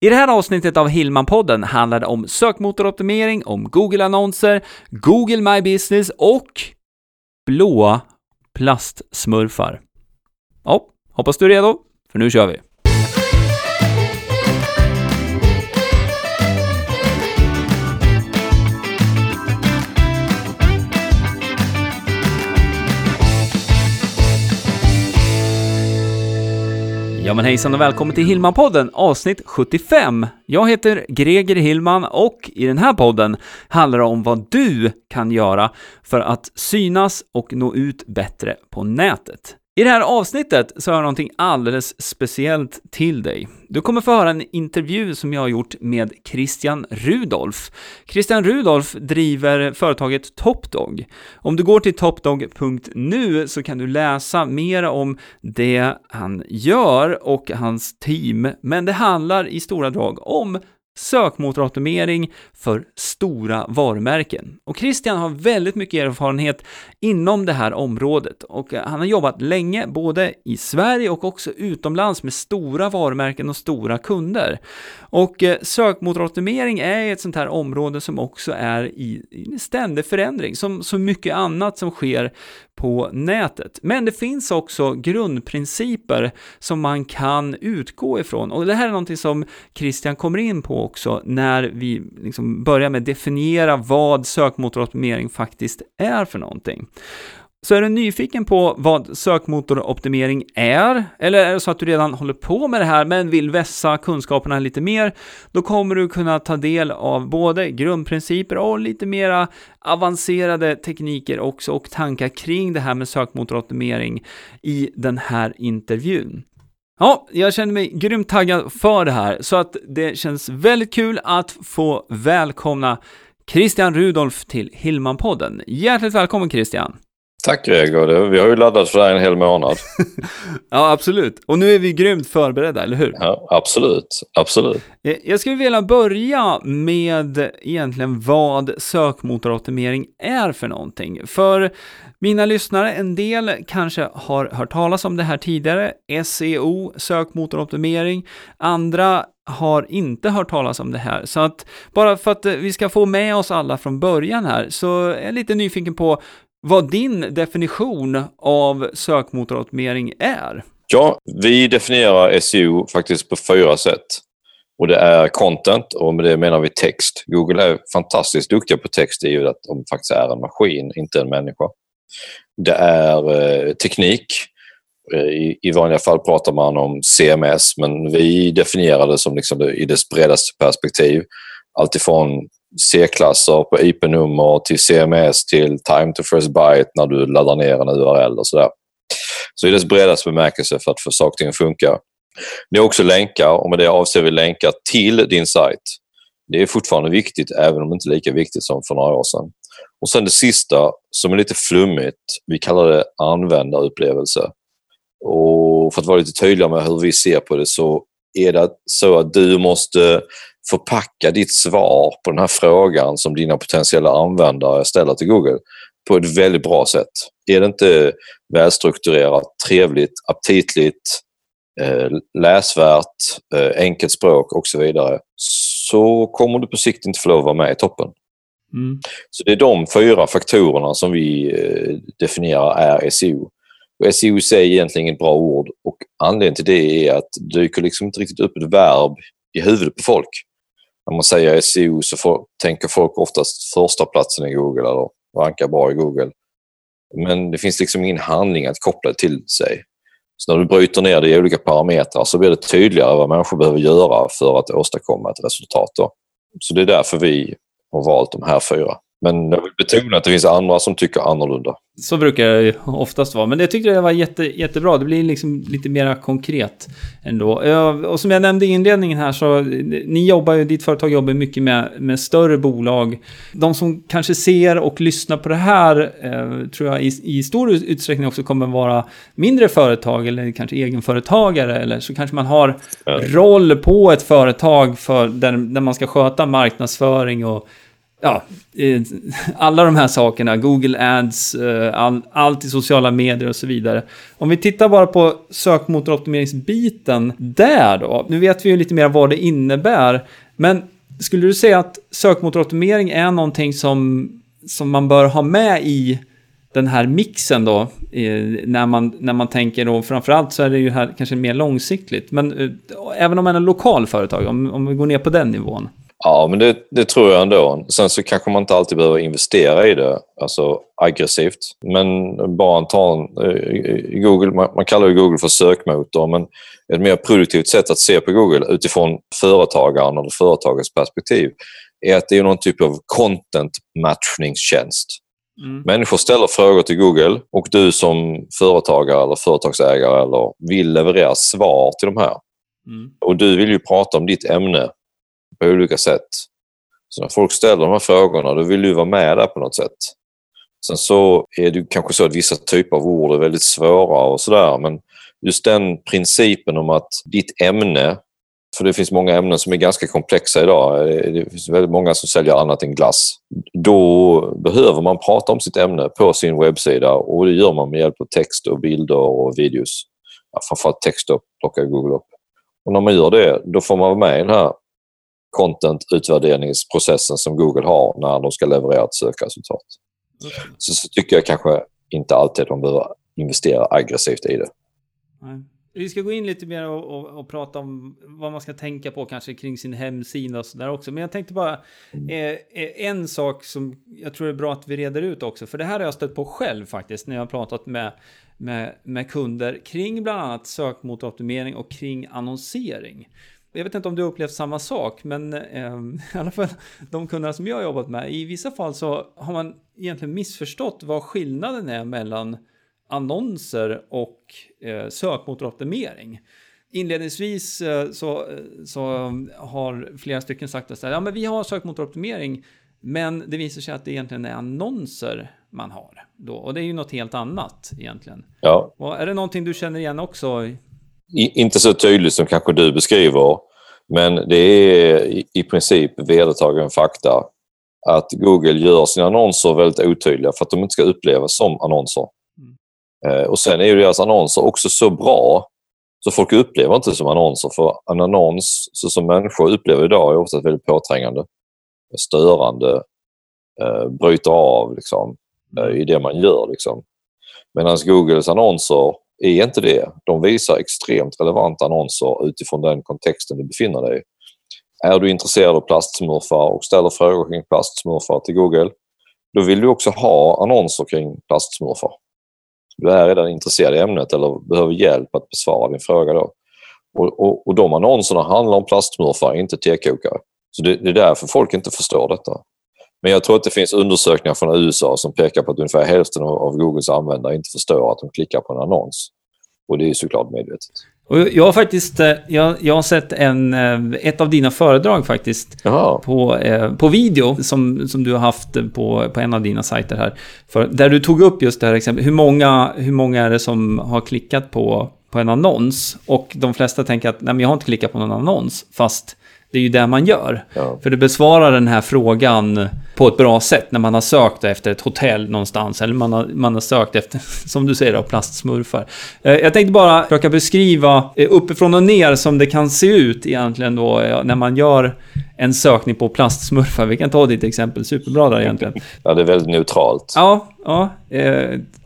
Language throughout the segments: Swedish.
I det här avsnittet av Hillman-podden handlar det om sökmotoroptimering, om Google-annonser, Google My Business och blåa plastsmurfar. Ja, hoppas du är redo, för nu kör vi! Ja men hejsan och välkommen till Hillman-podden, avsnitt 75. Jag heter Greger Hillman och i den här podden handlar det om vad du kan göra för att synas och nå ut bättre på nätet. I det här avsnittet så har jag någonting alldeles speciellt till dig. Du kommer få höra en intervju som jag har gjort med Christian Rudolf. Christian Rudolf driver företaget Topdog. Om du går till topdog.nu så kan du läsa mer om det han gör och hans team, men det handlar i stora drag om sökmotoroptimering för stora varumärken. Och Christian har väldigt mycket erfarenhet inom det här området och eh, han har jobbat länge både i Sverige och också utomlands med stora varumärken och stora kunder. Och eh, sökmotoroptimering är ett sånt här område som också är i, i ständig förändring, som så mycket annat som sker på nätet. Men det finns också grundprinciper som man kan utgå ifrån och det här är någonting som Christian kommer in på också när vi liksom börjar med att definiera vad sökmotoroptimering faktiskt är för någonting. Så är du nyfiken på vad sökmotoroptimering är, eller är det så att du redan håller på med det här men vill vässa kunskaperna lite mer, då kommer du kunna ta del av både grundprinciper och lite mera avancerade tekniker också och tankar kring det här med sökmotoroptimering i den här intervjun. Ja, jag känner mig grymt taggad för det här, så att det känns väldigt kul att få välkomna Christian Rudolf till Hillman-podden. Hjärtligt välkommen Christian! Tack Gregor, vi har ju laddat för det här en hel månad. ja, absolut. Och nu är vi grymt förberedda, eller hur? Ja, absolut, absolut. Eh, jag skulle vilja börja med egentligen vad sökmotoroptimering är för någonting. För mina lyssnare, en del kanske har hört talas om det här tidigare, SEO, sökmotoroptimering, andra har inte hört talas om det här. Så att bara för att vi ska få med oss alla från början här, så är jag lite nyfiken på vad din definition av sökmotoroptimering är. Ja, vi definierar SEO faktiskt på fyra sätt. Och det är content och med det menar vi text. Google är fantastiskt duktiga på text i att de faktiskt är en maskin, inte en människa. Det är eh, teknik. Eh, I, vanliga fall pratar man om CMS men vi definierar det som liksom i dess bredaste perspektiv. Alltifrån C-klasser på IP-nummer till CMS till time to first byte när du laddar ner en URL och sådär. Så i dess bredaste bemärkelse för att få saker och ting att funka. Det är också länkar och med det avser vi länkar till din sajt. Det är fortfarande viktigt även om det inte är lika viktigt som för några år sedan. Och sen det sista som är lite flummigt, vi kallar det användarupplevelse. Och för att vara lite tydligare med hur vi ser på det så är det så att du måste förpacka ditt svar på den här frågan som dina potentiella användare ställer till Google på ett väldigt bra sätt. Är det inte välstrukturerat, trevligt, aptitligt, eh, läsvärt, eh, enkelt språk och så vidare så kommer du på sikt inte få lov att vara med i toppen. Mm. Så det är de fyra faktorerna som vi eh, definierar är SEO. Och SEO är egentligen ett bra ord och anledningen till det är att det dyker liksom inte riktigt upp ett verb i huvudet på folk när man säger SEO så får, tänker folk oftast första platsen i Google eller rankar bra i Google. Men det finns liksom ingen handling att koppla till sig. Så när du bryter ner det i olika parametrar så blir det tydligare vad människor behöver göra för att åstadkomma ett resultat. Då. Så det är därför vi har valt de här fyra. Men jag vill betona att det finns andra som tycker annorlunda. Så brukar det oftast vara, men det tyckte jag var jätte, jättebra. Det blir liksom lite mer konkret ändå. Och som jag nämnde i inledningen här så, ni jobbar ju, ditt företag jobbar mycket med, med större bolag. De som kanske ser och lyssnar på det här eh, tror jag i, i stor utsträckning också kommer vara mindre företag eller kanske egenföretagare eller så kanske man har roll på ett företag för, där, där man ska sköta marknadsföring och ja, eh, alla de här sakerna, Google Ads, eh, all, allt i sociala medier och så vidare. Om vi tittar bara på sökmotoroptimeringsbiten där då, nu vet vi ju lite mer vad det innebär, men skulle du säga att sökmotoroptimering är någonting som, som man bör ha med i den här mixen då, eh, när man, när man tänker då, framförallt så är det ju här kanske mer långsiktigt, men även om man är en lokal företag, om, om vi går ner på den nivån. Ja, men det, det, tror jag ändå. Sen så kanske man inte alltid behöver investera i det, alltså aggressivt. Men bara ta en, eh, Google, man, man kallar ju Google för sökmotor, men ett mer produktivt sätt att se på Google utifrån företagaren eller företagets perspektiv är att det är någon typ av content matchningstjänst. Mm. Människor ställer frågor till Google och du som företagare eller företagsägare eller vill leverera svar till de här. Mm. Och du vill ju prata om ditt ämne på olika sätt. Så när folk ställer de här frågorna, då vill du vara med där på något sätt. Sen så är det kanske så att vissa typer av ord är väldigt svåra och sådär, men just den principen om att ditt ämne, för det finns många ämnen som är ganska komplexa idag, eh, det finns väldigt många som säljer annat än glass. Då behöver man prata om sitt ämne på sin webbsida och det gör man med hjälp av text och bilder och videos. Ja, framförallt text upp, plockar Google upp. Och när man gör det, då får man vara med i den här content-utvärderingsprocessen som Google har när de ska leverera ett sökresultat. Så, så tycker jag kanske inte alltid de behöver investera aggressivt i det. Nej. Vi ska gå in lite mer och, och, och, prata om vad man ska tänka på kanske kring sin hemsida och sådär också. Men jag tänkte bara mm. eh, eh, en sak som jag tror är bra att vi reder ut också. För det här har jag stött på själv faktiskt när jag har pratat med, med, med kunder kring bland annat sökmotoroptimering och kring annonsering. Jag vet inte om du har upplevt samma sak, men eh, i alla fall de kunderna som jag har jobbat med, i vissa fall så har man egentligen missförstått vad skillnaden är mellan annonser och eh, sökmotoroptimering. Inledningsvis eh, så, så har flera stycken sagt att ja, men vi har sökmotoroptimering, men det visar sig att det egentligen är annonser man har. Då, och det är ju något helt annat egentligen. Ja. Och är det någonting du känner igen också? Inte så tydligt som kanske du beskriver, men det är i princip vedertagen fakta att Google gör sina annonser väldigt otydliga för att de inte ska upplevas som annonser. Mm. Och sen är ju deras annonser också så bra så folk upplever inte som annonser. För en annons, så som människor upplever idag, är ofta väldigt påträngande, störande, eh, bryter av liksom, mm. i det man gör. Liksom. Medan Googles annonser är inte det. De visar extremt relevanta annonser utifrån den kontexten du befinner dig i. Är du intresserad av plastsmurfar och ställer frågor kring plastsmurfar till Google, då vill du också ha annonser kring plastsmurfar. Du är redan intresserad i ämnet eller behöver hjälp att besvara din fråga då. Och, och, och de annonserna handlar om plastsmurfar, inte tekokare. Så det, det är därför folk inte förstår detta. Men jag tror att det finns undersökningar från USA som pekar på att ungefär hälften av Googles användare inte förstår att de klickar på en annons. Och det är såklart medvetet. Och jag har faktiskt, eh, jag, jag har sett en, eh, ett av dina föredrag faktiskt. På, eh, på video som, som du har haft på, på en av dina sajter här. För, där du tog upp just det här exemplet. Hur många, hur många är det som har klickat på, på en annons? Och de flesta tänker att nej, men jag har inte klickat på någon annons. Fast det är ju det man gör. Ja. För det besvarar den här frågan på ett bra sätt när man har sökt efter ett hotell någonstans. Eller man har, man har sökt efter, som du säger, plastsmurfar. Eh, jag tänkte bara försöka beskriva eh, uppifrån och ner som det kan se ut egentligen då när man gör en sökning på plastsmurfar. Vi kan ta ditt exempel, superbra där egentligen. Ja, det är väldigt neutralt. Ja, ja. Eh,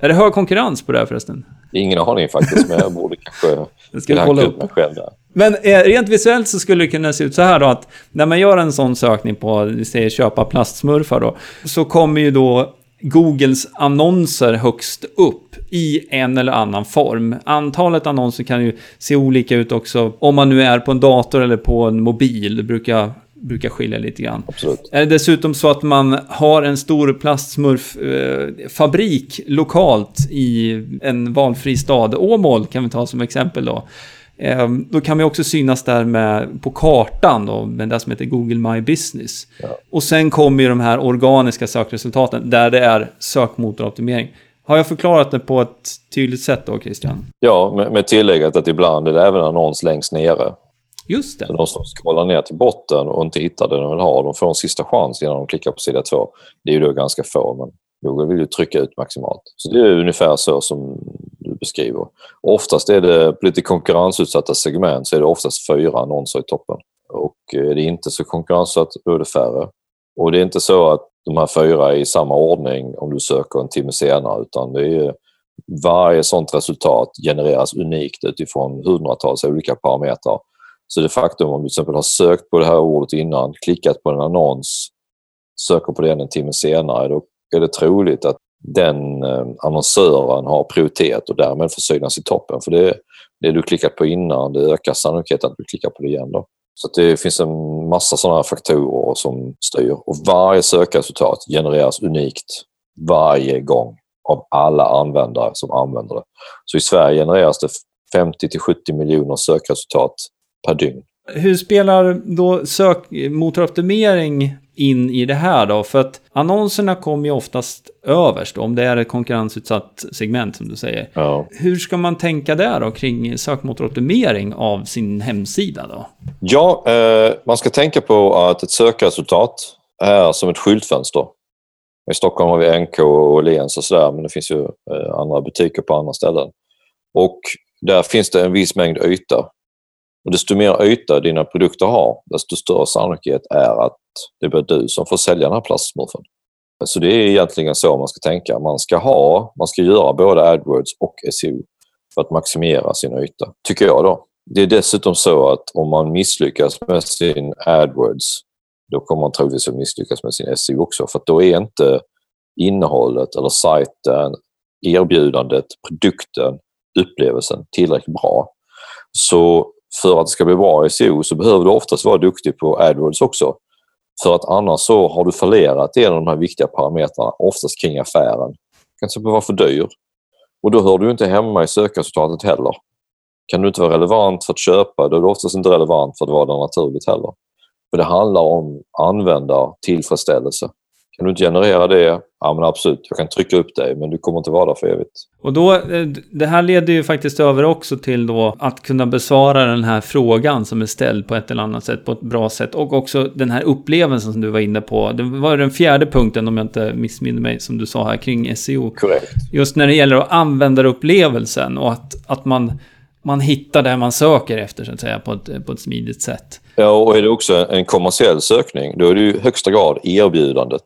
är det hög konkurrens på det här förresten? Ingen aning faktiskt, men jag borde kanske... Jag ska kolla upp. Själv där. Men eh, rent visuellt så skulle det kunna se ut så här då att när man gör en sån sökning på, vi säger köpa plastsmurfar då, så kommer ju då Googles annonser högst upp i en eller annan form. Antalet annonser kan ju se olika ut också om man nu är på en dator eller på en mobil. Det brukar, brukar skilja lite grann. Absolut. Är det dessutom så att man har en stor plastsmurffabrik eh, lokalt i en valfri stad, Åmål kan vi ta som exempel då. Ehm, då kan vi också synas där med, på kartan då, med det som heter Google My Business. Ja. Och sen kommer ju de här organiska sökresultaten där det är sökmotoroptimering. Har jag förklarat det på ett tydligt sätt då, Christian? Ja, med, med tillägget att ibland är det även annons längst nere. Just det. Så de som scrollar ner till botten och inte hittar det de vill ha, de får en sista chans innan de klickar på sida två. Det är ju då ganska få, men Google vill ju trycka ut maximalt. Så det är ungefär så som beskriver. Och oftast är det på lite konkurrensutsatta segment så är det oftast fyra annonser i toppen. Och eh, är det inte så konkurrensutsatt, då är det färre. Och det är inte så att de här fyra är i samma ordning om du söker en timme senare, utan det är varje sådant resultat genereras unikt utifrån hundratals olika parametrar. Så det faktum om du till exempel har sökt på det här ordet innan, klickat på en annons, söker på den en timme senare, då är det troligt att den eh, annonsören har prioritet och därmed får synas i toppen. För det, det du klickat på innan, det ökar sannolikheten att du klickar på det igen. Då. Så det finns en massa sådana faktorer som styr och varje sökresultat genereras unikt varje gång av alla användare som använder det. Så i Sverige genereras det 50 till 70 miljoner sökresultat per dygn. Hur spelar då sökmotoroptimering in i det här då? För att annonserna kommer ju oftast överst om det är ett konkurrensutsatt segment som du säger. Ja. Hur ska man tänka där då kring sökmotoroptimering av sin hemsida då? Ja, eh, man ska tänka på att ett sökresultat är som ett skyltfönster. I Stockholm har vi NK och Åhléns och sådär men det finns ju eh, andra butiker på andra ställen. Och där finns det en viss mängd yta. Och desto mer yta dina produkter har, desto större sannolikhet är att det blir du som får sälja den här plastsmurfen. Så det är egentligen så man ska tänka. Man ska ha, man ska göra både AdWords och SEO för att maximera sin yta, tycker jag då. Det är dessutom så att om man misslyckas med sin AdWords, då kommer man troligtvis att misslyckas med sin SEO också. För då är inte innehållet eller sajten, erbjudandet, produkten, upplevelsen tillräckligt bra. Så för att det ska bli bra i SEO så behöver du oftast vara duktig på AdWords också. För att annars så har du förlerat en av de här viktiga parametrarna, oftast kring affären. Det kan till exempel vara för dyr. Och då hör du inte hemma i sökresultatet heller. Kan du inte vara relevant för att köpa, då är du oftast inte relevant för att vara där naturligt heller. För det handlar om användartillfredsställelse. Kan du inte generera det, ja men absolut, jag kan trycka upp dig, men du kommer inte vara där för evigt. Och då, eh, det här leder ju faktiskt över också till då att kunna besvara den här frågan som är ställd på ett eller annat sätt, på ett bra sätt. Och också den här upplevelsen som du var inne på. Det var den fjärde punkten, om jag inte missminner mig, som du sa här kring SEO. Korrekt. Just när det gäller att användarupplevelsen och att, att man, man hittar det man söker efter, så att säga, på ett, på ett smidigt sätt. Ja, och är det också en kommersiell sökning, då är det ju högsta grad erbjudandet.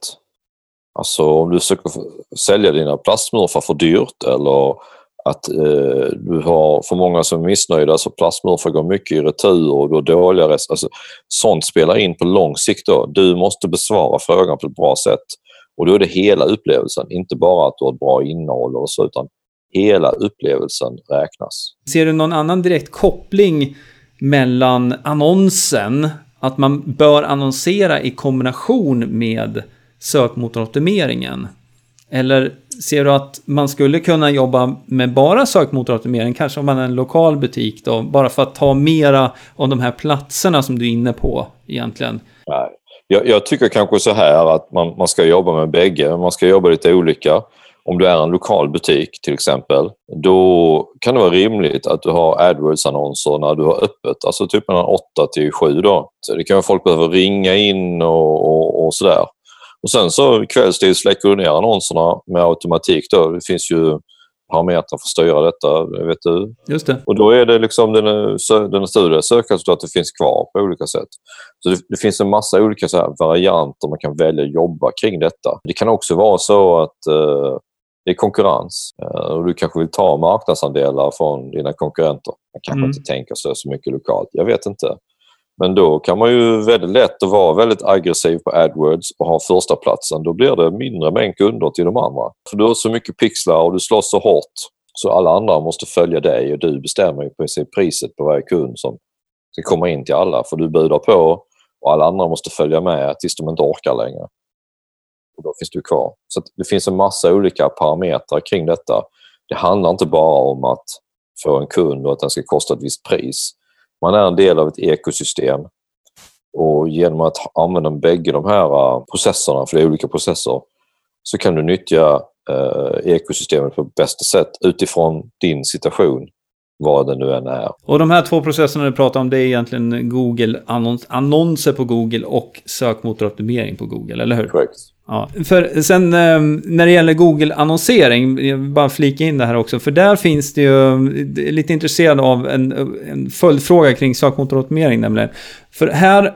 Alltså om du försöker sälja dina plastmurfar för dyrt eller att eh, du har för många som är missnöjda så plastmurfar går mycket i retur och du har dåliga rest. Alltså, sånt spelar in på lång sikt. Då. Du måste besvara frågan på ett bra sätt. Och då är det hela upplevelsen, inte bara att du har ett bra innehåll och så, utan hela upplevelsen räknas. Ser du någon annan direkt koppling mellan annonsen, att man bör annonsera i kombination med sökmotoroptimeringen? Eller ser du att man skulle kunna jobba med bara sökmotoroptimering, kanske om man är en lokal butik då, bara för att ta mera av de här platserna som du är inne på egentligen? Nej. Jag, jag tycker kanske så här att man, man ska jobba med bägge, man ska jobba lite olika. Om du är en lokal butik till exempel, då kan det vara rimligt att du har AdWords-annonser när du har öppet, alltså typ mellan 8 till 7 då. Så det kan vara folk behöver ringa in och, och, och sådär. Och sen så kvällstid släcker du ner annonserna med automatik. Då. Det finns ju parametrar för att styra detta, vet du. Just det. Och då är det liksom den, den större sökresultatet finns kvar på olika sätt. Så det, det finns en massa olika så varianter man kan välja att jobba kring detta. Det kan också vara så att eh, det är konkurrens eh, och du kanske vill ta marknadsandelar från dina konkurrenter. Man kanske Mm. inte tänker så, så mycket lokalt. Jag vet inte. Men då kan man ju väldigt lätt att vara väldigt aggressiv på AdWords och ha första platsen. Då blir det mindre mängd kunder till de andra. För du har så mycket pixlar och du slåss så hårt så alla andra måste följa dig och du bestämmer i princip priset på varje kund som ska komma in till alla. För du budar på och alla andra måste följa med tills de inte orkar längre. Och då finns du kvar. Så det finns en massa olika parametrar kring detta. Det handlar inte bara om att få en kund och att den ska kosta ett visst pris. Man är en del av ett ekosystem. Och genom att använda bägge de här äh, processerna, för det är olika processer, så kan du nyttja eh, ekosystemet på bästa sätt utifrån din situation vad det nu än är. Och de här två processerna du pratar om, det är egentligen Google, annons, annonser på Google och sökmotoroptimering på Google, eller hur? Korrekt. Ja, för sen eh, när det gäller Google-annonsering, jag vill bara flika in det här också, för där finns det ju, lite intresserad av en, en följdfråga kring sökmotoroptimering nämligen. För här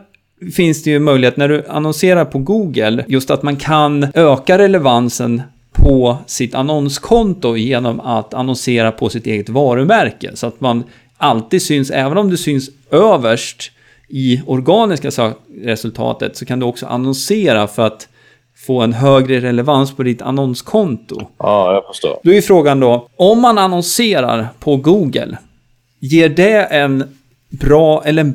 finns det ju möjlighet när du annonserar på Google, just att man kan öka relevansen på sitt annonskonto genom att annonsera på sitt eget varumärke. Så att man alltid syns, även om du syns överst i organiska resultatet, så kan du också annonsera för att få en högre relevans på ditt annonskonto. Ja, jag förstår. Då är frågan då, om man annonserar på Google, ger det en bra eller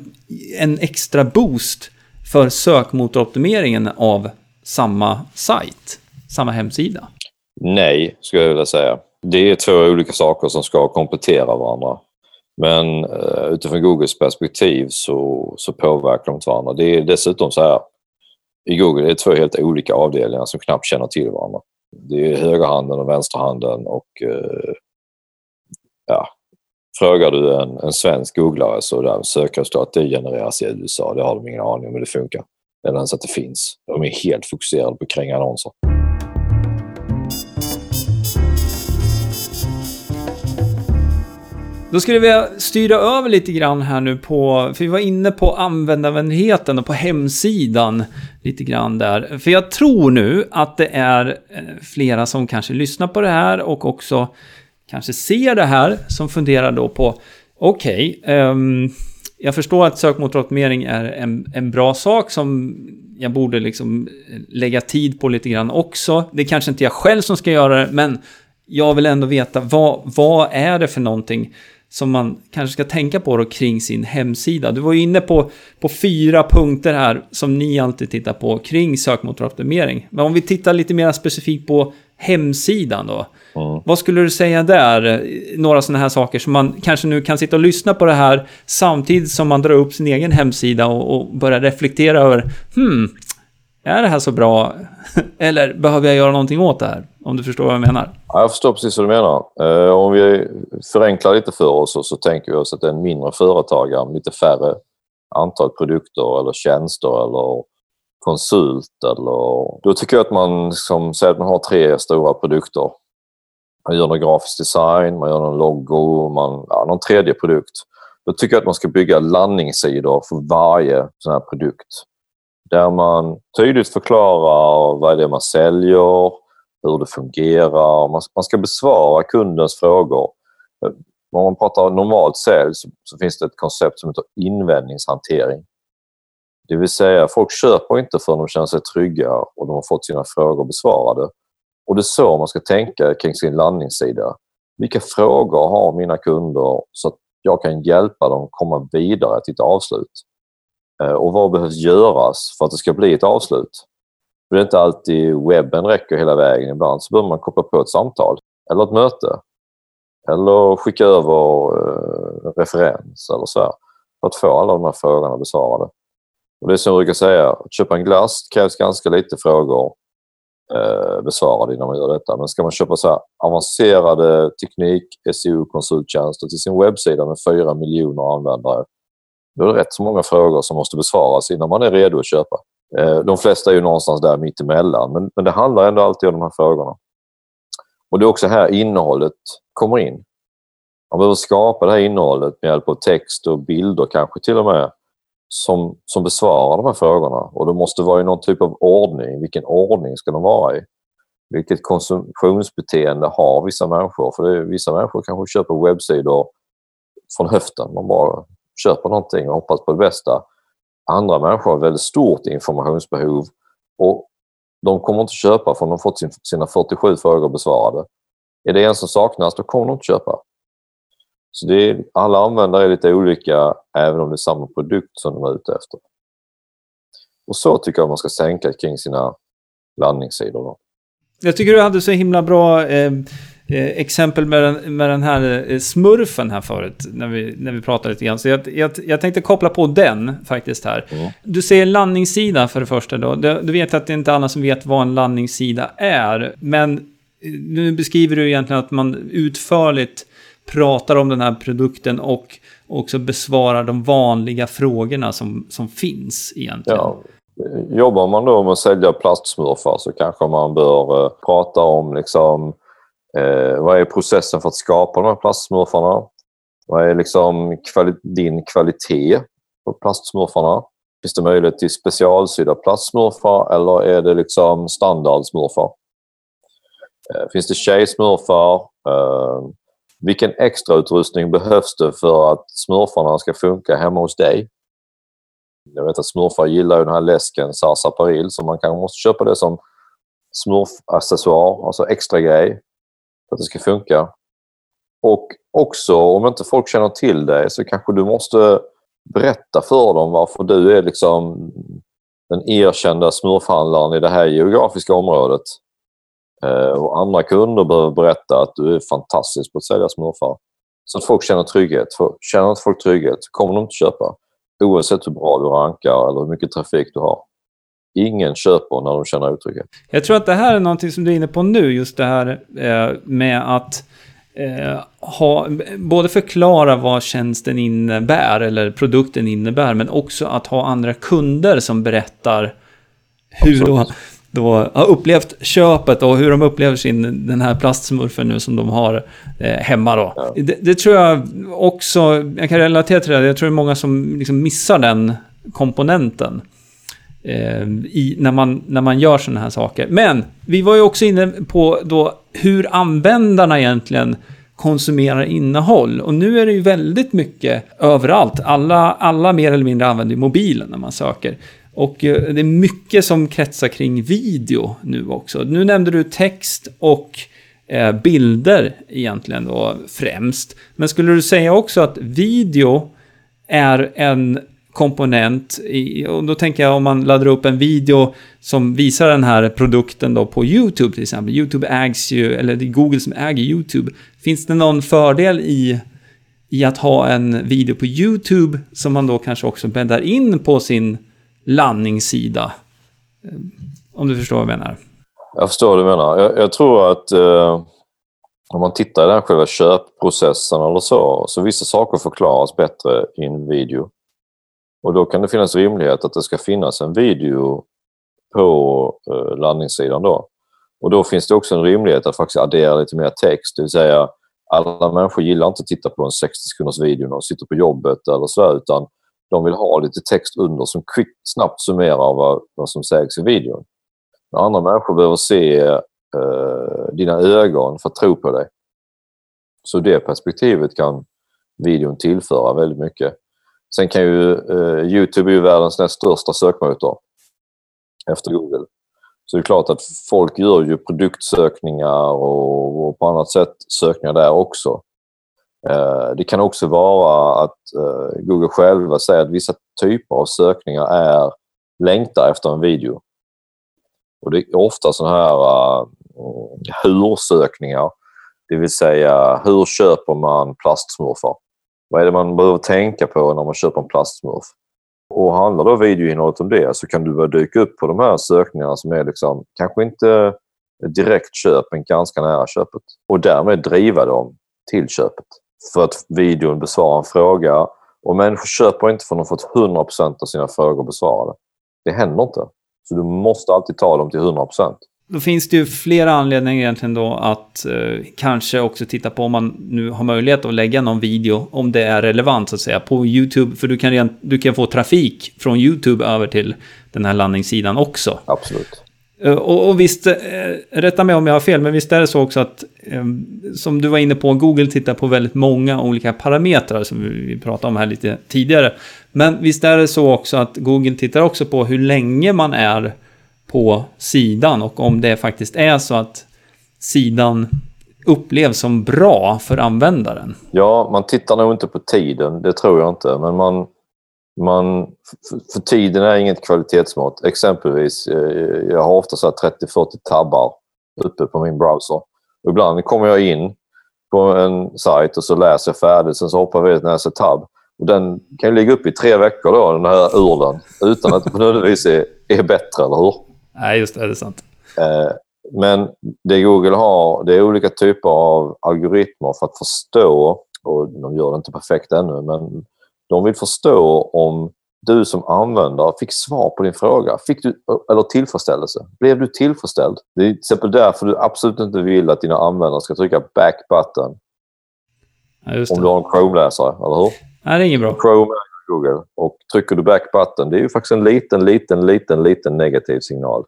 en extra boost för sökmotoroptimeringen av samma sajt, samma hemsida? Nej, skulle jag vilja säga. Det är två olika saker som ska komplettera varandra. Men uh, utifrån Googles perspektiv så, så påverkar de inte varandra. Det är dessutom så här, i Google är det två helt olika avdelningar som knappt känner till varandra. Det är högerhanden och vänsterhanden och uh, ja, frågar du en, en svensk googlare så där sökresultat det genereras i USA. Det har de ingen aning om hur det funkar. Eller ens att det finns. De är helt fokuserade på att kränga annonser. Då skulle vi styra över lite grann här nu på, för vi var inne på användarvänligheten och på hemsidan lite grann där. För jag tror nu att det är eh, flera som kanske lyssnar på det här och också kanske ser det här som funderar då på, okej, okay, um, jag förstår att sökmotoroptimering är en, en bra sak som jag borde liksom eh, lägga tid på lite grann också. Det är kanske inte jag själv som ska göra det, men jag vill ändå veta vad, vad är det för någonting som man kanske ska tänka på då kring sin hemsida. Du var ju inne på, på fyra punkter här som ni alltid tittar på kring sökmotoroptimering. Men om vi tittar lite mer specifikt på hemsidan då. Mm. Vad skulle du säga där? Några sådana här saker som man kanske nu kan sitta och lyssna på det här samtidigt som man drar upp sin egen hemsida och, och börjar reflektera över hmm, är det här så bra? Eller behöver jag göra någonting åt det här? Om du förstår vad jag menar. Ja, jag förstår precis vad du menar. Eh, om vi förenklar lite för oss så, så tänker vi oss att det är en mindre företagare med lite färre antal produkter eller tjänster eller konsult. Eller... Då tycker jag att man, som säger att man har tre stora produkter. Man gör någon grafisk design, man gör någon logo, man, ja, någon tredje produkt. Då tycker jag att man ska bygga landningssidor för varje sån här produkt. Där man tydligt förklarar vad det är man säljer, hur det fungerar. Man, man ska besvara kundens frågor. Eh, om man pratar normalt sälj så, så, finns det ett koncept som heter invändningshantering. Det vill säga, folk köper inte förrän de känner sig trygga och de har fått sina frågor besvarade. Och det är så man ska tänka kring sin landningssida. Vilka frågor har mina kunder så att jag kan hjälpa dem komma vidare till ett avslut? Eh, och vad behövs göras för att det ska bli ett avslut? Det är inte alltid webben räcker hela vägen. Ibland så behöver man koppla på ett samtal eller ett möte. Eller skicka över eh, referens eller så här, för att få alla de här frågorna besvarade. Och det är som jag brukar säga, att köpa en glass krävs ganska lite frågor eh, besvarade innan man gör detta. Men ska man köpa så avancerade teknik, SEO, konsulttjänster till sin webbsida med 4 miljoner användare, då är det rätt så många frågor som måste besvaras innan man är redo att köpa. Eh, de flesta är ju någonstans där mittemellan, men, men det handlar ändå alltid om de här frågorna. Och det är också här innehållet kommer in. Man behöver skapa det här innehållet med hjälp av text och bilder kanske till och med som, som besvarar de här frågorna. Och det måste vara i någon typ av ordning. Vilken ordning ska de vara i? Vilket konsumtionsbeteende har vissa människor? För det är, vissa människor kanske köper webbsidor från höften. Man bara köper någonting och hoppas på det bästa. Andra människor har väldigt stort informationsbehov och de kommer inte köpa förrän de fått sina 47 frågor besvarade. Är det en som saknas, då kommer de inte köpa. Så det är, alla användare är lite olika, även om det är samma produkt som de är ute efter. Och så tycker jag man ska tänka kring sina landningssidor. Då. Jag tycker du hade så himla bra eh, eh, exempel med den, med den här eh, smurfen här förut, när vi, när vi pratade lite grann. Så jag, jag, jag tänkte koppla på den faktiskt här. Mm. Du säger landningssida för det första då. Du, du vet att det är inte alla som vet vad en landningssida är. Men eh, nu beskriver du egentligen att man utförligt pratar om den här produkten och också besvarar de vanliga frågorna som, som finns egentligen. Ja. Jobbar man då med att sälja plastsmurfar så kanske man bör eh, prata om liksom, eh, vad är processen för att skapa de här plastsmurfarna? Vad är liksom kvali din kvalitet på plastsmurfarna? Finns det möjlighet till specialsydda plastsmurfar eller är det liksom standardsmurfar? Eh, finns det tjejsmurfar? Eh, vilken extrautrustning behövs det för att smurfarna ska funka hemma hos dig? Jag vet att smurfar gillar ju den här läsken Sarsaparil så man kanske måste köpa det som smurfaccessoar, alltså extra grej för att det ska funka. Och också, om inte folk känner till dig så kanske du måste berätta för dem varför du är liksom den erkända smurfhandlaren i det här geografiska området. Eh, och andra kunder behöver berätta att du är fantastisk på att sälja smurfar. Så att folk känner trygghet. För känner inte folk trygghet kommer de inte köpa. Oavsett hur bra du rankar eller hur mycket trafik du har. Ingen köper när de känner otrygghet. Jag tror att det här är någonting som du är inne på nu, just det här eh, med att eh, ha, både förklara vad tjänsten innebär eller produkten innebär, men också att ha andra kunder som berättar hur då, då har upplevt köpet och hur de upplever sin, den här plastsmurfen nu som de har eh, hemma då. Ja. Det, det, tror jag också, jag kan relatera till det, jag tror det är många som liksom missar den komponenten. Eh, i, när, man, när man gör sådana här saker. Men vi var ju också inne på då hur användarna egentligen konsumerar innehåll. Och nu är det ju väldigt mycket överallt. Alla, alla mer eller mindre använder mobilen när man söker. Och eh, det är mycket som kretsar kring video nu också. Nu nämnde du text och eh, bilder egentligen då främst. Men skulle du säga också att video är en komponent. I, och då tänker jag om man laddar upp en video som visar den här produkten då på YouTube till exempel. YouTube ägs ju, eller det är Google som äger YouTube. Finns det någon fördel i, i att ha en video på YouTube som man då kanske också bäddar in på sin landningssida? Eh, om du förstår vad jag menar. Jag förstår vad du menar. Jag, jag tror att eh, om man tittar i den själva köpprocessen eller så, så vissa saker förklaras bättre i en video. Och då kan det finnas rimlighet att det ska finnas en video på eh, landningssidan då. Och då finns det också en rimlighet att faktiskt addera lite mer text, det vill säga alla människor gillar inte att titta på en 60 sekunders video när de sitter på jobbet eller så utan de vill ha lite text under som quick, snabbt summerar vad, vad som sägs i videon. Andra människor behöver se eh, dina ögon för att tro på dig. Så det perspektivet kan videon tillföra väldigt mycket. Sen kan ju eh, Youtube är ju världens näst största sökmotor efter Google. Så det är klart att folk gör ju produktsökningar och, och på annat sätt sökningar där också. Eh, det kan också vara att eh, Google själva säger att vissa typer av sökningar är längtar efter en video. Och det är ofta sådana här uh, hur-sökningar. Det vill säga, hur köper man plastsmurfar? Vad är det man behöver tänka på när man köper en plastsmurf? Och handlar då videoinnehållet om det så kan du börja dyka upp på de här sökningarna som är liksom, kanske inte direkt köp, men ganska nära köpet. Och därmed driva dem till köpet. För att videon besvarar en fråga och människor köper inte förrän de fått 100% av sina frågor besvarade. Det händer inte. Så du måste alltid ta dem till 100%. Då finns det ju flera anledningar egentligen då att eh, kanske också titta på om man nu har möjlighet att lägga någon video, om det är relevant så att säga, på YouTube. För du kan, redan, du kan få trafik från YouTube över till den här landningssidan också. Absolut. Eh, och, och visst, eh, rätta mig om jag har fel, men visst är det så också att, eh, som du var inne på, Google tittar på väldigt många olika parametrar som vi pratade om här lite tidigare. Men visst är det så också att Google tittar också på hur länge man är på sidan och om det faktiskt är så att sidan upplevs som bra för användaren. Ja, man tittar nog inte på tiden, det tror jag inte. Men man, man, för tiden är inget kvalitetsmått. Exempelvis, eh, jag har ofta 30-40 tabbar uppe på min browser. Och ibland kommer jag in på en sajt och så läser jag färdigt, sen så hoppar vi till nästa tab. Och den kan ju ligga uppe i tre veckor då, den här urlen, utan att det på nåt är, är bättre, eller hur? Nej, just det, det är sant. Eh, Men det Google har, det är olika typer av algoritmer för att förstå, och de gör det inte perfekt ännu, men de vill förstå om du som användare fick svar på din fråga. Fick du, eller tillfredsställelse. Blev du tillfredsställd? Det är till exempel därför du absolut inte vill att dina användare ska trycka back button. Ja, om du har en Chrome-läsare, eller hur? Nej, det är inget bra. Chrome Google. Och trycker du back button, det är ju faktiskt en liten, liten, liten, liten negativ signal.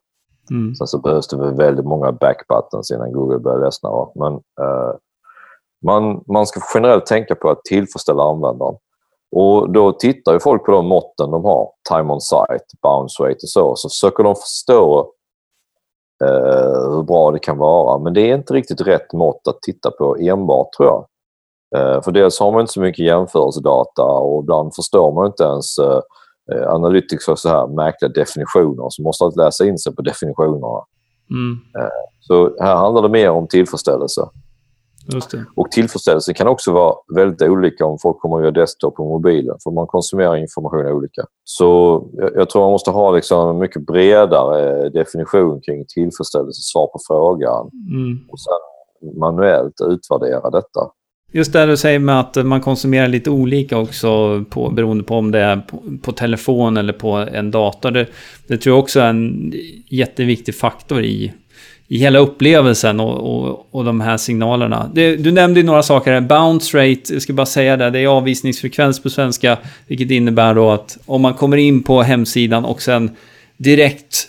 Mm. Sen så behövs det väldigt många back buttons innan Google börjar ledsna. Men uh, man, man ska generellt tänka på att tillfredsställa användaren. Och då tittar ju folk på de måtten de har, time on site, bounce rate och så, så försöker de förstå eh, hur bra det kan vara. Men det är inte riktigt rätt mått att titta på enbart tror jag. Eh, för dels har man inte så mycket jämförelsedata och ibland förstår man inte ens eh, eh Analytics har så här märkliga definitioner så man måste alltid läsa in sig på definitionerna. Mm. Så här handlar det mer om tillfredsställelse. Och tillfredsställelse kan också vara väldigt olika om folk kommer via desktop och mobilen, för man konsumerar information olika. Så jag, jag tror man måste ha liksom en mycket bredare definition kring tillfredsställelse, svar på frågan mm. och sen manuellt utvärdera detta. Just det du säger med att man konsumerar lite olika också på, beroende på om det är på, på telefon eller på en dator. Det, det tror jag också är en jätteviktig faktor i i hela upplevelsen och, och, och de här signalerna. Det, du nämnde ju några saker här. Bounce rate, jag ska bara säga det, det är avvisningsfrekvens på svenska. Vilket innebär då att om man kommer in på hemsidan och sen direkt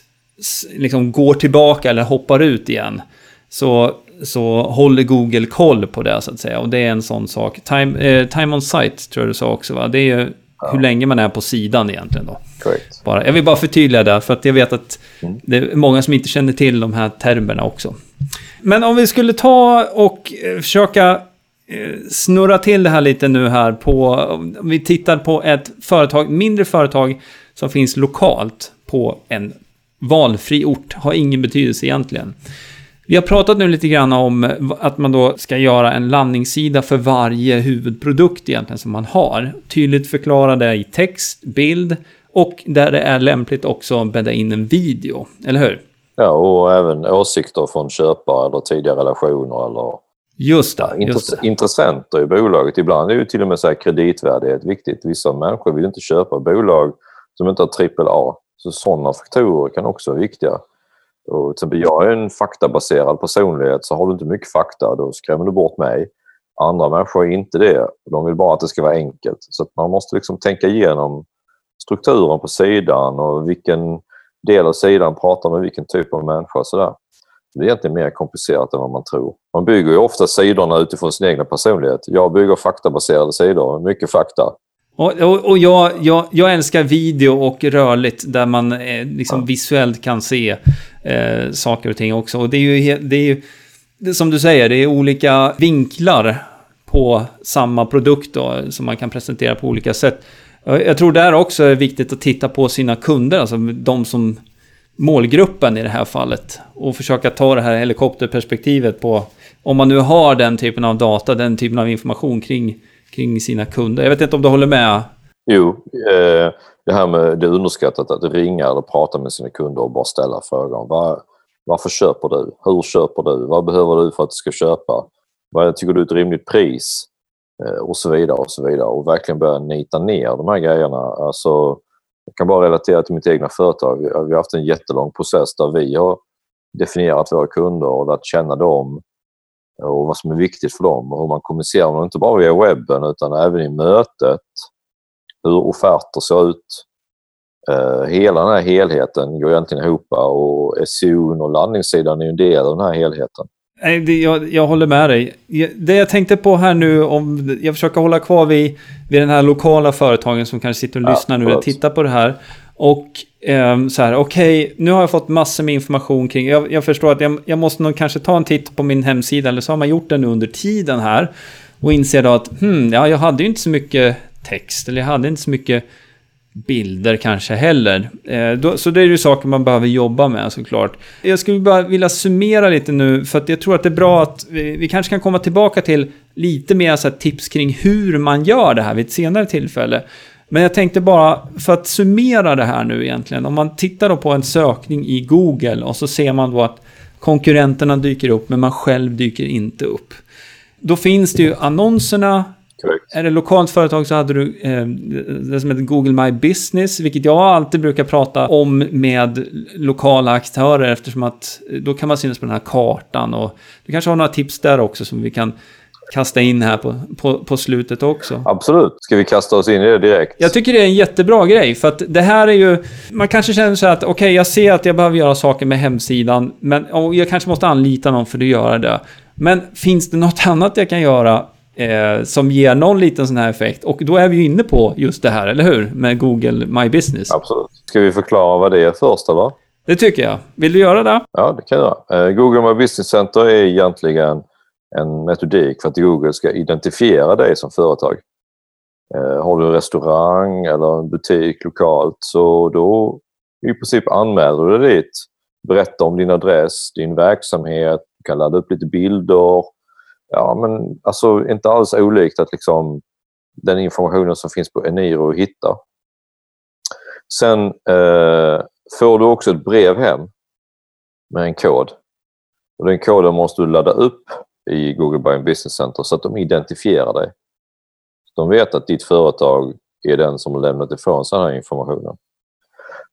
liksom går tillbaka eller hoppar ut igen. Så, så håller Google koll på det så att säga. Och det är en sån sak. Time, eh, time on site tror jag du sa också va? Det är ju ja. hur länge man är på sidan egentligen då. Correct. Bara, jag vill bara förtydliga det, för att jag vet att mm. det är många som inte känner till de här termerna också. Men om vi skulle ta och eh, försöka eh, snurra till det här lite nu här på... Om vi tittar på ett företag, mindre företag som finns lokalt på en valfri ort, har ingen betydelse egentligen. Vi har pratat nu lite grann om att man då ska göra en landningssida för varje huvudprodukt egentligen som man har. Tydligt förklara det i text, bild och där det är lämpligt också bädda in en video, eller hur? Ja, och även åsikter från köpare eller tidigare relationer eller Just det, just det. intressenter i bolaget. Ibland är ju till och med så här kreditvärdighet viktigt. Vissa människor vill inte köpa bolag som inte har trippel A. Så sådana faktorer kan också vara viktiga. Och till exempel jag är en faktabaserad personlighet, så har du inte mycket fakta då skrämmer du bort mig. Andra människor är inte det. De vill bara att det ska vara enkelt. Så man måste liksom tänka igenom strukturen på sidan och vilken del av sidan pratar med vilken typ av människa. Sådär. Det är egentligen mer komplicerat än vad man tror. Man bygger ju ofta sidorna utifrån sin egen personlighet. Jag bygger faktabaserade sidor, mycket fakta. Och, och, och jag, jag, jag, älskar video och rörligt där man eh, liksom visuellt kan se eh, saker och ting också. Och det är ju, det är ju det, som du säger, det är olika vinklar på samma produkt då, som man kan presentera på olika sätt. Jag tror där också är viktigt att titta på sina kunder, alltså de som målgruppen i det här fallet. Och försöka ta det här helikopterperspektivet på, om man nu har den typen av data, den typen av information kring kring sina kunder. Jag vet inte om du håller med? Jo, eh, det här med det underskattat att ringa eller prata med sina kunder och bara ställa frågan. Var, varför köper du? Hur köper du? Vad behöver du för att du ska köpa? Vad tycker du är ett rimligt pris? Eh, och så vidare och så vidare. Och verkligen börja nita ner de här grejerna. Alltså, jag kan bara relatera till mitt egna företag. Vi har haft en jättelång process där vi har definierat våra kunder och lärt känna dem och vad som är viktigt för dem och hur man kommunicerar med dem, inte bara via webben utan även i mötet. Hur offerter ser ut. Uh, hela den här helheten går egentligen ihop och SEO och landningssidan är en del av den här helheten. Nej, jag, jag håller med dig. Det jag tänkte på här nu, om jag försöker hålla kvar vid, vid den här lokala företagen som kanske sitter och lyssnar ja, nu och tittar på det här. Och eh, så här, okej, okay, nu har jag fått massor med information kring, jag, jag förstår att jag, jag, måste nog kanske ta en titt på min hemsida, eller så har man gjort det nu under tiden här. Och inser då att, hmm, ja, jag hade ju inte så mycket text, eller jag hade inte så mycket bilder kanske heller. Eh, då, så det är ju saker man behöver jobba med såklart. Jag skulle bara vilja summera lite nu, för att jag tror att det är bra att vi, vi kanske kan komma tillbaka till lite mer så tips kring hur man gör det här vid ett senare tillfälle. Men jag tänkte bara, för att summera det här nu egentligen. Om man tittar då på en sökning i Google och så ser man då att konkurrenterna dyker upp men man själv dyker inte upp. Då finns det ju annonserna. Är det lokalt företag så hade du eh, det som heter Google My Business, vilket jag alltid brukar prata om med lokala aktörer eftersom att då kan man synas på den här kartan och du kanske har några tips där också som vi kan kasta in här på, på, på slutet också. Absolut. Ska vi kasta oss in i det direkt? Jag tycker det är en jättebra grej, för att det här är ju... Man kanske känner så här att okej, okay, jag ser att jag behöver göra saker med hemsidan, men jag kanske måste anlita någon för att göra det. Men finns det något annat jag kan göra eh, som ger någon liten sån här effekt? Och då är vi ju inne på just det här, eller hur? Med Google My Business. Absolut. Ska vi förklara vad det är först, eller? Det tycker jag. Vill du göra det? Ja, det kan jag göra. Eh, Google My Business Center är egentligen en metodik för att Google ska identifiera dig som företag. Eh, har du en restaurang eller en butik lokalt så då i princip anmäler du dig dit. Berättar om din adress, din verksamhet, du kan ladda upp lite bilder. Ja, men alltså inte alls olikt att liksom den informationen som finns på Eniro hitta. Sen eh, får du också ett brev hem med en kod. Och Den koden måste du ladda upp i Google Buying Business Center så att de identifierar dig. De vet att ditt företag är den som har lämnat ifrån sig den här informationen.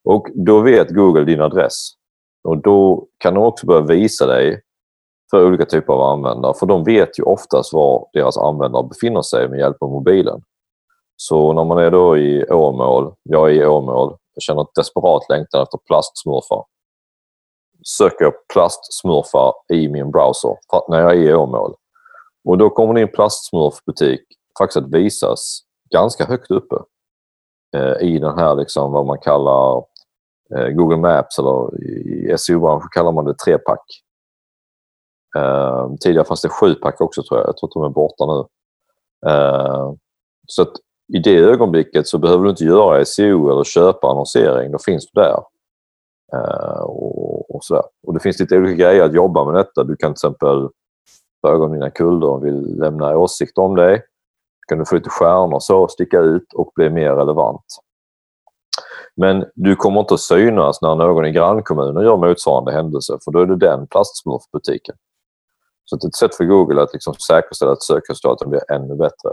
Och då vet Google din adress. Och då kan de också börja visa dig för olika typer av användare. För de vet ju oftast var deras användare befinner sig med hjälp av mobilen. Så när man är då i Åmål, jag är i Åmål, jag känner ett desperat längtan efter plastsmurfar söker jag plastsmurfar i min browser när jag är i Åmål. Och då kommer din plastsmurfbutik faktiskt att visas ganska högt uppe eh, i den här liksom vad man kallar eh, Google Maps eller i SEO-branschen kallar man det trepack. Eh, tidigare fanns det sjupack också tror jag. Jag tror att de är borta nu. Eh, så att i det ögonblicket så behöver du inte göra SEO eller köpa annonsering. Då finns du där. Ehm, och, och, sådär. och det finns lite olika grejer att jobba med detta. Du kan till exempel fråga om dina kunder vill lämna åsikter om dig. Då kan du få lite stjärnor så, sticka ut och bli mer relevant. Men du kommer inte att synas när någon i grannkommunen gör motsvarande händelse för då är det den plastsmurfbutiken. Så det är ett sätt för Google att liksom säkerställa att sökresultaten blir ännu bättre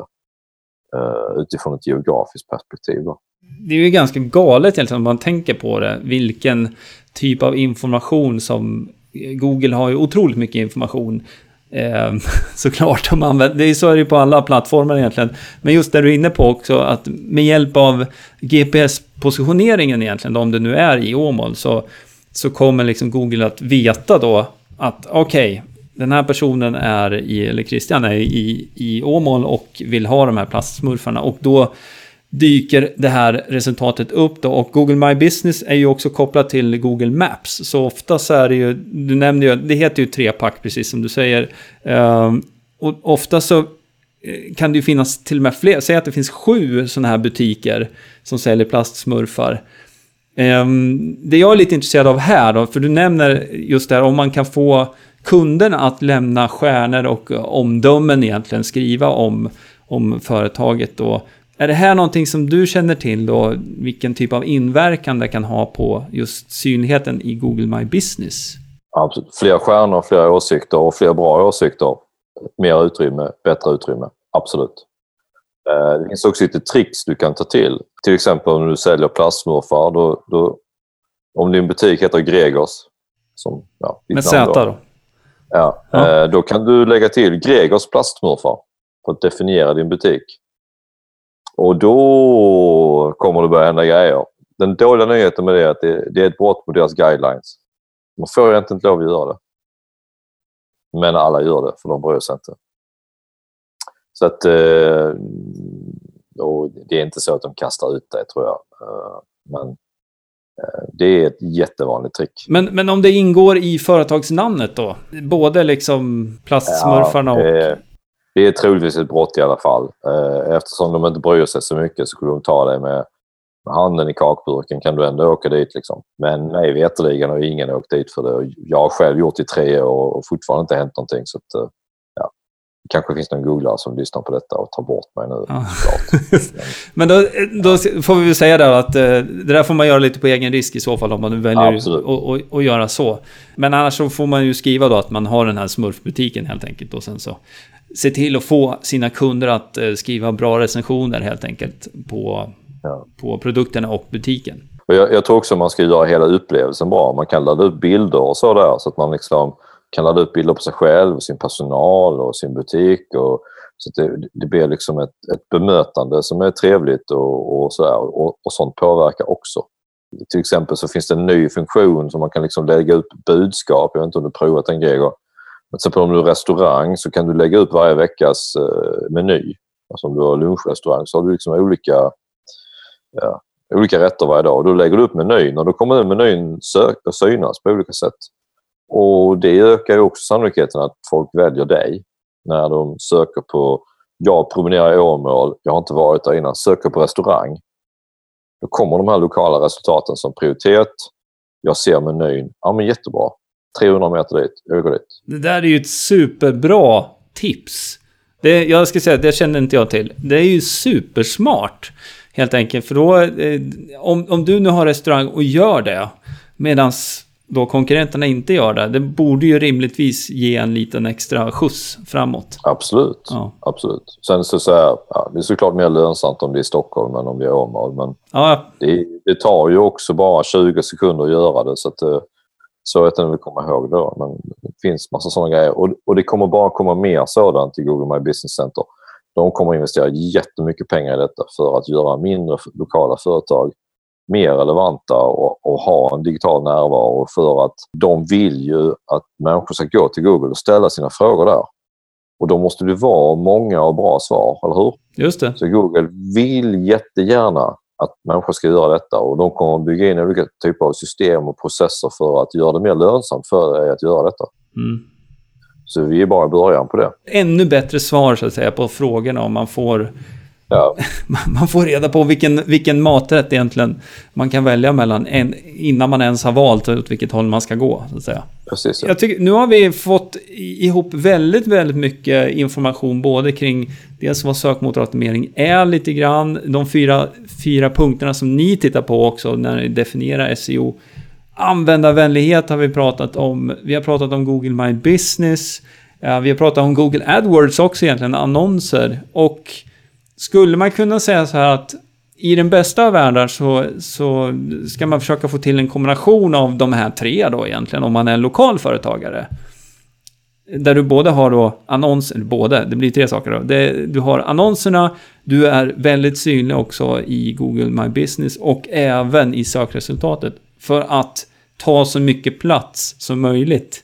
uh, utifrån ett geografiskt perspektiv. Då det är ju ganska galet egentligen om man tänker på det. Vilken typ av information som... Google har ju otroligt mycket information. Eh, såklart, de använder, det är så är det på alla plattformar egentligen. Men just det du är inne på också, att med hjälp av GPS-positioneringen egentligen, om det nu är i Åmål, så, så kommer liksom Google att veta då att okej, okay, den här personen är i, eller Christian är i, i Åmål och vill ha de här plastsmurfarna. Och då dyker det här resultatet upp då. Och Google My Business är ju också kopplat till Google Maps. Så ofta så är det ju, du nämnde ju, det heter ju trepack precis som du säger. Ehm, och ofta så eh, kan det ju finnas till och med fler, säg att det finns sju sådana här butiker som säljer plastsmurfar. Ehm, det jag är lite intresserad av här då, för du nämner just det här om man kan få kunderna att lämna stjärnor och omdömen egentligen, skriva om, om företaget då. Är det här någonting som du känner till då, vilken typ av inverkan det kan ha på just synligheten i Google My Business? Absolut. Fler stjärnor, fler åsikter och fler bra åsikter. Mer utrymme, bättre utrymme. Absolut. Eh, det finns också lite tricks du kan ta till. Till exempel om du säljer plastsmurfar. Då, då, om din butik heter Gregors. Som, ja, Med Z då? då? Ja, ja. Eh, då kan du lägga till Gregors plastsmurfar för att definiera din butik. Och då kommer det börja hända grejer. Den dåliga nyheten med det är att det, är ett brott mot deras guidelines. Man får egentligen inte lov att göra det. Men alla gör det, för de bryr sig inte. Så att... Eh, det är inte så att de kastar ut det, tror jag. Eh, men det är ett jättevanligt trick. Men, men om det ingår i företagsnamnet då? Både liksom plastsmurfarna och... Ja, det är troligtvis ett brott i alla fall. Eh, eftersom de inte bryr sig så mycket så skulle de ta dig med, med handen i kakburken kan du ändå åka dit. Liksom. Men mig veterligen har ingen åkt dit för det. Jag har själv gjort det i tre år och fortfarande inte hänt någonting. Så att, eh. Det kanske finns någon googlare som lyssnar på detta och tar bort mig nu. Ja. Men då, då, får vi väl säga där att eh, det där får man göra lite på egen risk i så fall om man nu väljer att göra så. Men annars så får man ju skriva då att man har den här smurfbutiken helt enkelt och sen så se till att få sina kunder att eh, skriva bra recensioner helt enkelt på, ja. på produkterna och butiken. Jag, jag tror också man ska göra hela upplevelsen bra. Man kan ladda upp bilder och så där så att man liksom kan ladda upp bilder på sig själv, sin personal och sin butik. Och, så att det, det blir liksom ett, ett bemötande som är trevligt och, och, så där, och, och sånt påverkar också. Till exempel så finns det en ny funktion som man kan liksom lägga upp budskap. Jag vet inte om du provat den Gregor? Men till exempel om du är restaurang så kan du lägga upp varje veckas eh, meny. Alltså om du har lunchrestaurang så har du liksom olika, ja, olika rätter varje dag. Och då lägger du upp menyn och då kommer den menyn sö- synas på olika sätt. Och det ökar ju också sannolikheten att folk väljer dig när de söker på jag promenerar i Åmål, jag har inte varit där innan, söker på restaurang. Då kommer de här lokala resultaten som prioritet. Jag ser menyn. Ja, men jättebra. 300 meter dit, jag går dit. Det där är ju ett superbra tips. Det, jag ska säga, det känner inte jag till. Det är ju supersmart. Helt enkelt, för då... Eh, om, om du nu har restaurang och gör det, medans då konkurrenterna inte gör det, det borde ju rimligtvis ge en liten extra skjuts framåt. Absolut. Ja. Absolut. Sen så, så här, ja, det är såklart mer lönsamt om det är Stockholm än om det är Åmål. Men ja. det, det, tar ju också bara 20 sekunder att göra det. Så att, eh, så att den vill komma ihåg då. Men det finns massa sådana grejer. Och, och det kommer bara komma mer sådant i Google My Business Center. De kommer investera jättemycket pengar i detta för att göra mindre lokala företag mer relevanta och, och, ha en digital närvaro för att de vill ju att människor ska gå till Google och ställa sina frågor där. Och då måste det vara många och bra svar, eller hur? Just det. Så Google vill jättegärna att människor ska göra detta och de kommer att bygga in olika typer av system och processer för att göra det mer lönsamt för dig att göra detta. Mm. Så vi är bara i början på det. Ännu bättre svar så att säga på frågorna om man får Ja. Man får reda på vilken, vilken maträtt egentligen man kan välja mellan en, innan man ens har valt åt vilket håll man ska gå. Så att säga. Precis, ja. Tycker, nu har vi fått ihop väldigt, väldigt mycket information både kring dels vad sökmotoroptimering är lite grann, de fyra, fyra punkterna som ni tittar på också när ni definierar SEO. Användarvänlighet har vi pratat om, vi har pratat om Google My Business, vi har pratat om Google AdWords också egentligen, annonser och skulle man kunna säga så här att i den bästa av världar så, så ska man försöka få till en kombination av de här tre då egentligen, om man är en lokal företagare. Där du både har då annonser, både, det blir tre saker då. Det, du har annonserna, du är väldigt synlig också i Google My Business och även i sökresultatet. För att ta så mycket plats som möjligt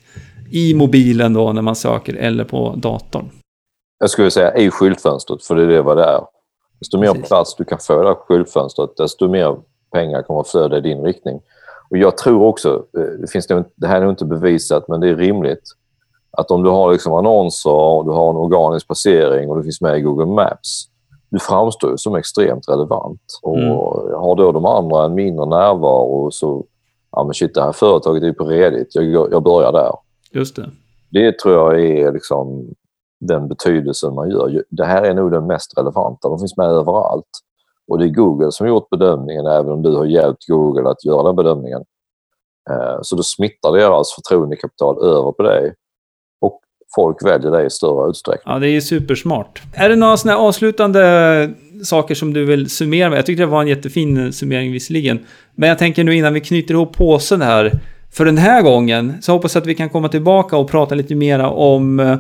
i mobilen då när man söker eller på datorn jag skulle säga i skyltfönstret, för det är det vad det är. Desto mer Precis. plats du kan få i skyltfönstret, desto mer pengar kommer att flöda i din riktning. Och jag tror också, eh, det, finns det, det här är nog inte bevisat, men det är rimligt, att om du har liksom annonser, och du har en organisk placering och du finns med i Google Maps, du framstår som extremt relevant. Och mm. har då de andra en mindre närvaro så, ja men shit, det här företaget är på redigt, jag, jag börjar där. Just det. Det tror jag är liksom den betydelsen man gör. Det här är nog den mest relevanta. De finns med överallt. Och det är Google som gjort bedömningen, även om du har hjälpt Google att göra den bedömningen. Eh, så då smittar deras förtroendekapital över på dig och folk väljer dig i större utsträckning. Ja, det är supersmart. Är det några sådana avslutande saker som du vill summera med? Jag tyckte det var en jättefin summering visserligen. Men jag tänker nu innan vi knyter ihop påsen här. För den här gången så hoppas jag att vi kan komma tillbaka och prata lite mera om eh,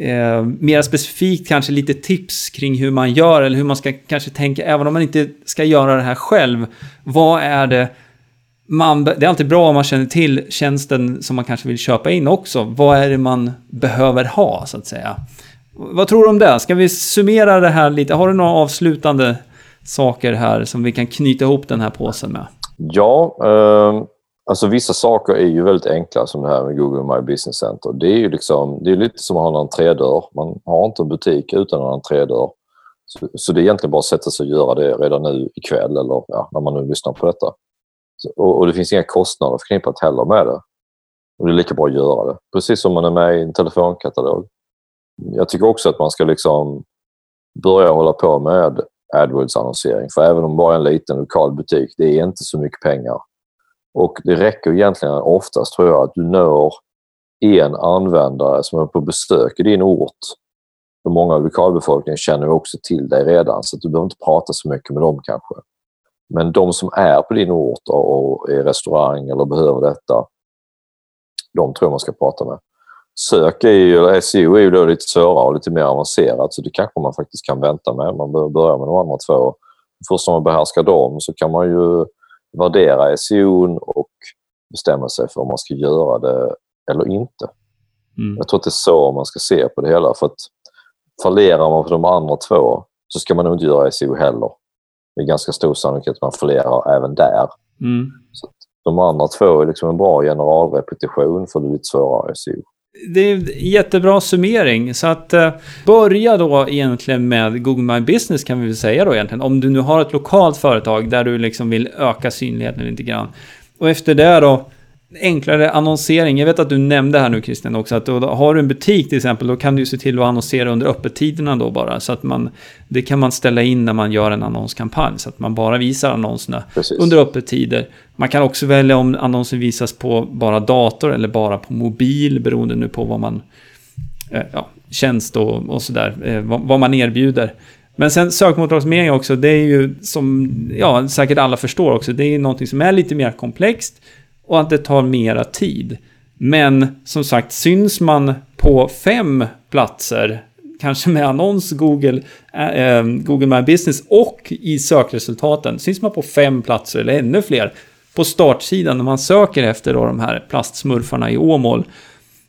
eh, mer specifikt kanske lite tips kring hur man gör eller hur man ska kanske tänka, även om man inte ska göra det här själv. Vad är det man, det är alltid bra om man känner till tjänsten som man kanske vill köpa in också. Vad är det man behöver ha, så att säga? Vad tror du om det? Ska vi summera det här lite? Har du några avslutande saker här som vi kan knyta ihop den här påsen med? Ja, eh, Alltså vissa saker är ju väldigt enkla som det här med Google My Business Center. Det är ju liksom, det är lite som att ha en entrédörr. Man har inte en butik utan en entrédörr. Så, så det är egentligen bara att sätta sig och göra det redan nu ikväll eller ja, när man nu lyssnar på detta. Så, och, och, det finns inga kostnader förknippat heller med det. Och det är lika bra att göra det. Precis som man är med i en telefonkatalog. jag tycker också att man ska liksom börja hålla på med AdWords-annonsering. För även om bara en liten lokal butik, det är inte så mycket pengar. Och det räcker egentligen oftast tror jag att du når en användare som är på besök i din ort. För många av lokalbefolkningen känner också till dig redan så att du behöver inte prata så mycket med dem kanske. Men de som är på din ort och är restaurang eller behöver detta, de tror jag man ska prata med. Sök är ju, eller SEO är ju då lite svårare och lite mer avancerat så det kanske man faktiskt kan vänta med. Man behöver börja med de andra två. Först när man behärskar dem så kan man ju värdera SEO och bestämma sig för om man ska göra det eller inte. Mm. Jag tror att det är så man ska se på det hela. För att fallerar man på de andra två så ska man nog inte göra SEO heller. Det är ganska stor sannolikhet att man fallerar även där. Mm. Så de andra två är liksom en bra generalrepetition för det lite svårare SEO. Det är en jättebra summering. Så att eh, börja då egentligen med Google My Business kan vi väl säga då egentligen. Om du nu har ett lokalt företag där du liksom vill öka synligheten lite grann. Och efter det då enklare annonsering. Jag vet att du nämnde här nu Christian också att då, har du en butik till exempel då kan du se till att annonsera under öppettiderna då bara. Så att man, det kan man ställa in när man gör en annonskampanj så att man bara visar annonserna Precis. under öppettider. Man kan också välja om annonsen visas på bara dator eller bara på mobil beroende nu på vad man eh, ja, tjänst och, och sådär, eh, vad, vad man erbjuder. Men sen sökmotoroptimering också, det är ju som ja, säkert alla förstår också, det är någonting som är lite mer komplext och att det tar mera tid. Men som sagt, syns man på fem platser, kanske med annons Google, äh, Google My Business och i sökresultaten, syns man på fem platser eller ännu fler på startsidan när man söker efter då de här plastsmurfarna i Åmål,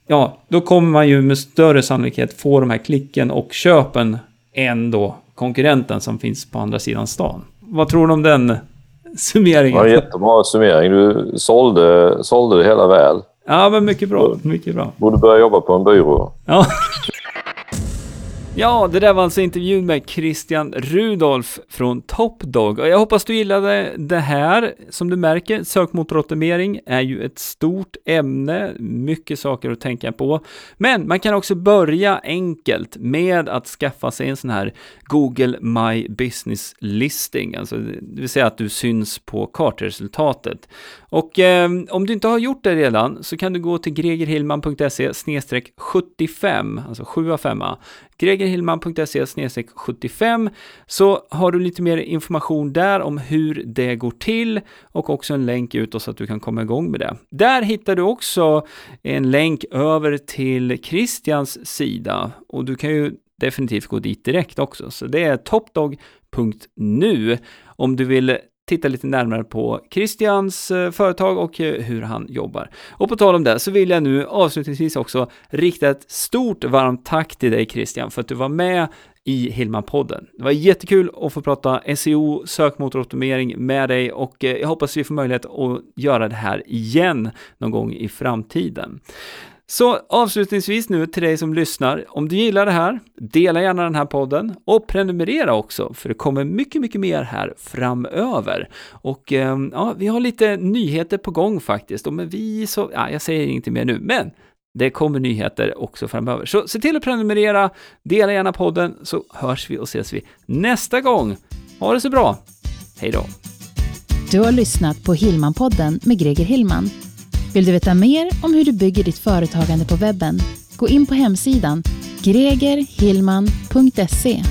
ja, då kommer man ju med större sannolikhet få de här klicken och köpen än då konkurrenten som finns på andra sidan stan. Vad tror du om den summeringen. Ja, jättebra summering. Du sålde, sålde det hela väl. Ja, men mycket bra. Mycket bra. Borde börja jobba på en byrå. Ja. Ja, det där var alltså intervjun med Christian Rudolf från Topdog. Och jag hoppas du gillade det här. Som du märker, sökmotoroptimering är ju ett stort ämne, mycket saker att tänka på. Men man kan också börja enkelt med att skaffa sig en sån här Google My Business Listing, alltså det vill säga att du syns på kartresultatet. Och eh, om du inte har gjort det redan så kan du gå till gregerhillman.se 75, alltså 7 av 5 gregerhillman.se 75 så har du lite mer information där om hur det går till och också en länk ut så att du kan komma igång med det. Där hittar du också en länk över till Christians sida och du kan ju definitivt gå dit direkt också. Så det är topdog.nu om du vill titta lite närmare på Christians eh, företag och eh, hur han jobbar. Och på tal om det så vill jag nu avslutningsvis också rikta ett stort varmt tack till dig Christian för att du var med i Hillman-podden. Det var jättekul att få prata SEO, sökmotoroptimering med dig och eh, jag hoppas vi får möjlighet att göra det här igen någon gång i framtiden. Så avslutningsvis nu till dig som lyssnar, om du gillar det här, dela gärna den här podden och prenumerera också, för det kommer mycket, mycket mer här framöver. Och eh, ja, vi har lite nyheter på gång faktiskt, och med vi så, ja, jag säger inte mer nu, men det kommer nyheter också framöver. Så se till att prenumerera, dela gärna podden, så hörs vi och ses vi nästa gång. Ha det så bra! Hej då! Du har lyssnat på Hillman-podden med Greger Hillman. Vill du veta mer om hur du bygger ditt företagande på webben? Gå in på hemsidan gregerhillman.se